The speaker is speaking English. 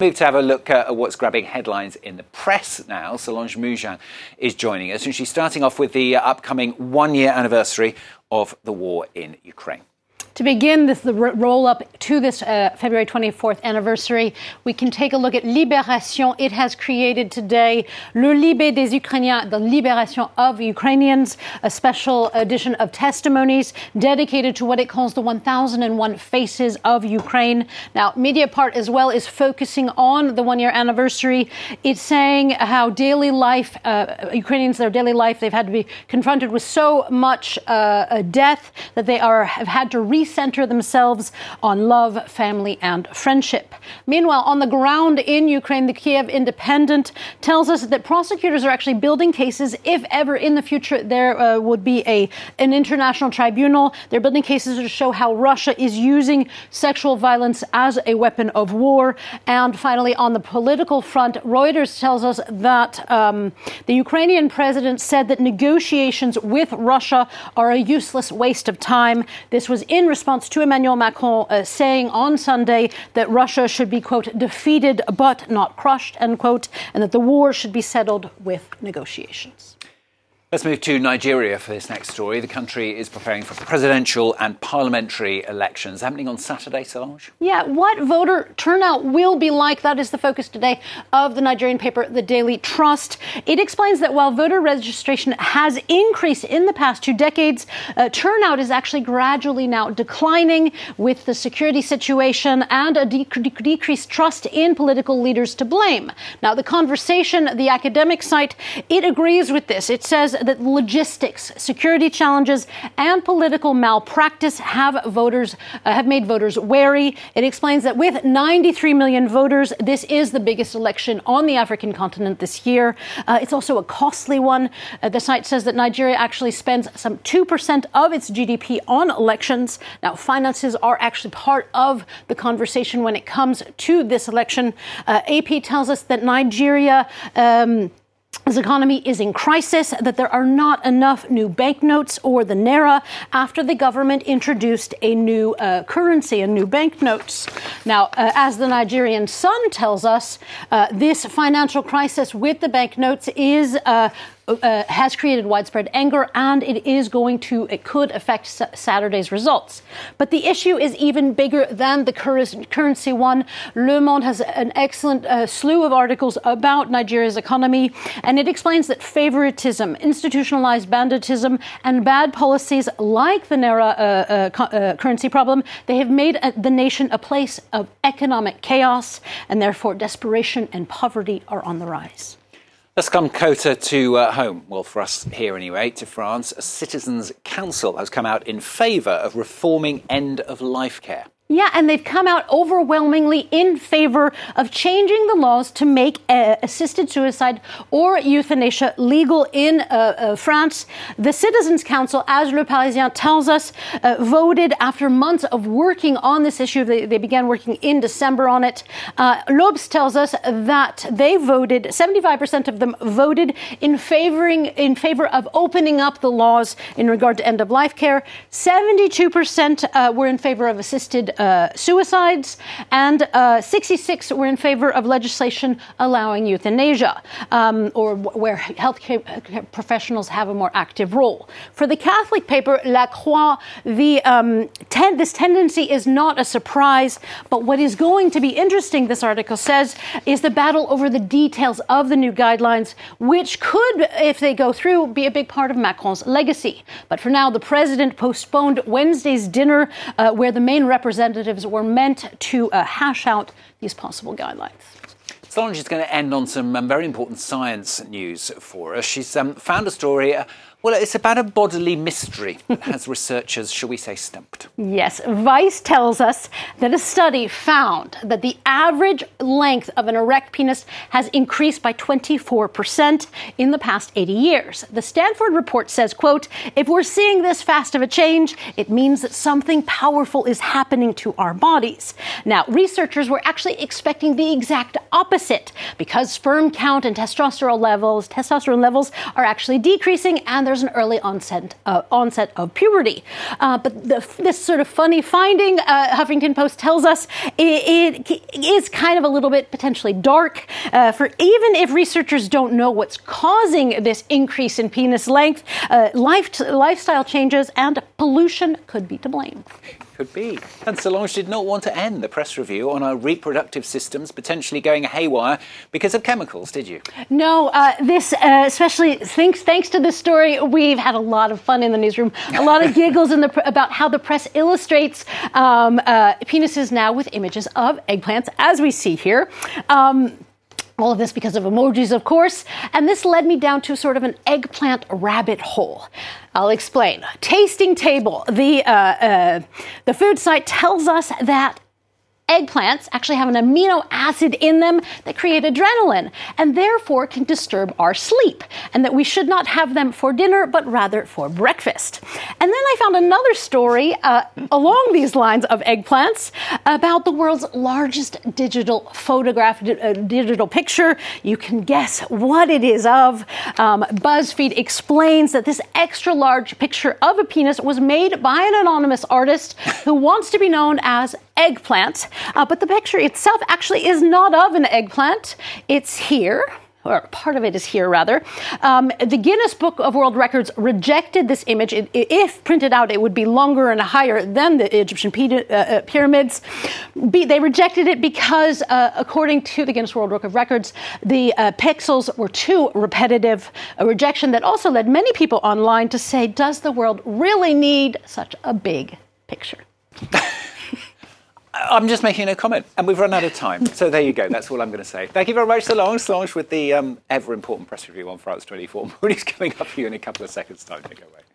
Move to have a look uh, at what's grabbing headlines in the press now. Solange Mougin is joining us, and she's starting off with the uh, upcoming one year anniversary of the war in Ukraine. To begin this the roll up to this uh, February 24th anniversary, we can take a look at Libération. It has created today Le Libé des Ukrainiens, the Liberation of Ukrainians, a special edition of testimonies dedicated to what it calls the 1001 Faces of Ukraine. Now, Mediapart as well is focusing on the one year anniversary. It's saying how daily life, uh, Ukrainians, their daily life, they've had to be confronted with so much uh, death that they are have had to re recenter themselves on love, family, and friendship. Meanwhile, on the ground in Ukraine, the Kiev Independent tells us that prosecutors are actually building cases if ever in the future there uh, would be a an international tribunal. They're building cases to show how Russia is using sexual violence as a weapon of war. And finally, on the political front, Reuters tells us that um, the Ukrainian president said that negotiations with Russia are a useless waste of time. This was in response to Emmanuel Macron uh, saying on Sunday that Russia should be, quote, defeated but not crushed, end quote, and that the war should be settled with negotiations. Let's move to Nigeria for this next story. The country is preparing for presidential and parliamentary elections happening on Saturday, Solange. Yeah, what voter turnout will be like? That is the focus today of the Nigerian paper, The Daily Trust. It explains that while voter registration has increased in the past two decades, uh, turnout is actually gradually now declining with the security situation and a de- de- decreased trust in political leaders to blame. Now, the conversation, the academic site, it agrees with this. It says that logistics, security challenges, and political malpractice have voters uh, have made voters wary. It explains that with 93 million voters, this is the biggest election on the African continent this year. Uh, it's also a costly one. Uh, the site says that Nigeria actually spends some 2% of its GDP on elections. Now, finances are actually part of the conversation when it comes to this election. Uh, AP tells us that Nigeria. Um, this economy is in crisis, that there are not enough new banknotes or the Naira after the government introduced a new uh, currency, a new banknotes. Now, uh, as the Nigerian Sun tells us, uh, this financial crisis with the banknotes is uh, uh, has created widespread anger, and it is going to, it could affect Saturday's results. But the issue is even bigger than the currency one. Le Monde has an excellent uh, slew of articles about Nigeria's economy, and it explains that favoritism, institutionalized banditism, and bad policies like the Naira uh, uh, uh currency problem, they have made the nation a place of economic chaos, and therefore desperation and poverty are on the rise. Let's come closer to uh, home, well, for us here anyway, to France. A citizens' council has come out in favour of reforming end of life care. Yeah, and they've come out overwhelmingly in favor of changing the laws to make uh, assisted suicide or euthanasia legal in uh, uh, France. The Citizens Council, as Le Parisien tells us, uh, voted after months of working on this issue. They, they began working in December on it. Uh, L'Obs tells us that they voted, 75% of them voted in favoring in favor of opening up the laws in regard to end of life care. 72% uh, were in favor of assisted uh, suicides, and uh, 66 were in favor of legislation allowing euthanasia, um, or w- where healthcare professionals have a more active role. For the Catholic paper La Croix, the, um, ten- this tendency is not a surprise, but what is going to be interesting, this article says, is the battle over the details of the new guidelines, which could, if they go through, be a big part of Macron's legacy. But for now, the president postponed Wednesday's dinner, uh, where the main representative representatives were meant to uh, hash out these possible guidelines. Solange is going to end on some um, very important science news for us. She's um, found a story. Uh, well, it's about a bodily mystery that has researchers, shall we say, stumped. Yes. Vice tells us that a study found that the average length of an erect penis has increased by 24% in the past 80 years. The Stanford report says, quote, if we're seeing this fast of a change, it means that something powerful is happening to our bodies. Now, researchers were actually expecting the exact opposite because sperm count and testosterone levels, testosterone levels are actually decreasing and there's an early onset, uh, onset of puberty. Uh, but the, this sort of funny finding, uh, Huffington Post tells us, it, it is kind of a little bit potentially dark. Uh, for even if researchers don't know what's causing this increase in penis length, uh, life, lifestyle changes and pollution could be to blame could be. And Solange did not want to end the press review on our reproductive systems potentially going haywire because of chemicals, did you? No, uh, this, uh, especially thanks, thanks to this story, we've had a lot of fun in the newsroom, a lot of giggles in the, about how the press illustrates um, uh, penises now with images of eggplants, as we see here. Um, all of this because of emojis, of course. And this led me down to sort of an eggplant rabbit hole. I'll explain. Tasting Table, the, uh, uh, the food site tells us that eggplants actually have an amino acid in them that create adrenaline and therefore can disturb our sleep, and that we should not have them for dinner but rather for breakfast. And then I found another story uh, along these lines of eggplants about the world's largest digital photograph, uh, digital picture. You can guess what it is of. Um, BuzzFeed explains that this extra large picture of a penis was made by an anonymous artist who wants to be known as Eggplant. Uh, but the picture itself actually is not of an eggplant. It's here or part of it is here rather. Um, the Guinness Book of World Records rejected this image. It, if printed out, it would be longer and higher than the Egyptian uh, uh, pyramids. Be, they rejected it because, uh, according to the Guinness World Book of Records, the uh, pixels were too repetitive. A rejection that also led many people online to say, "Does the world really need such a big picture?" I'm just making a comment, and we've run out of time. So there you go. That's all I'm going to say. Thank you very much, Solange. Solange with the um, ever important press review on France 24. Moody's coming up for you in a couple of seconds' time. It away.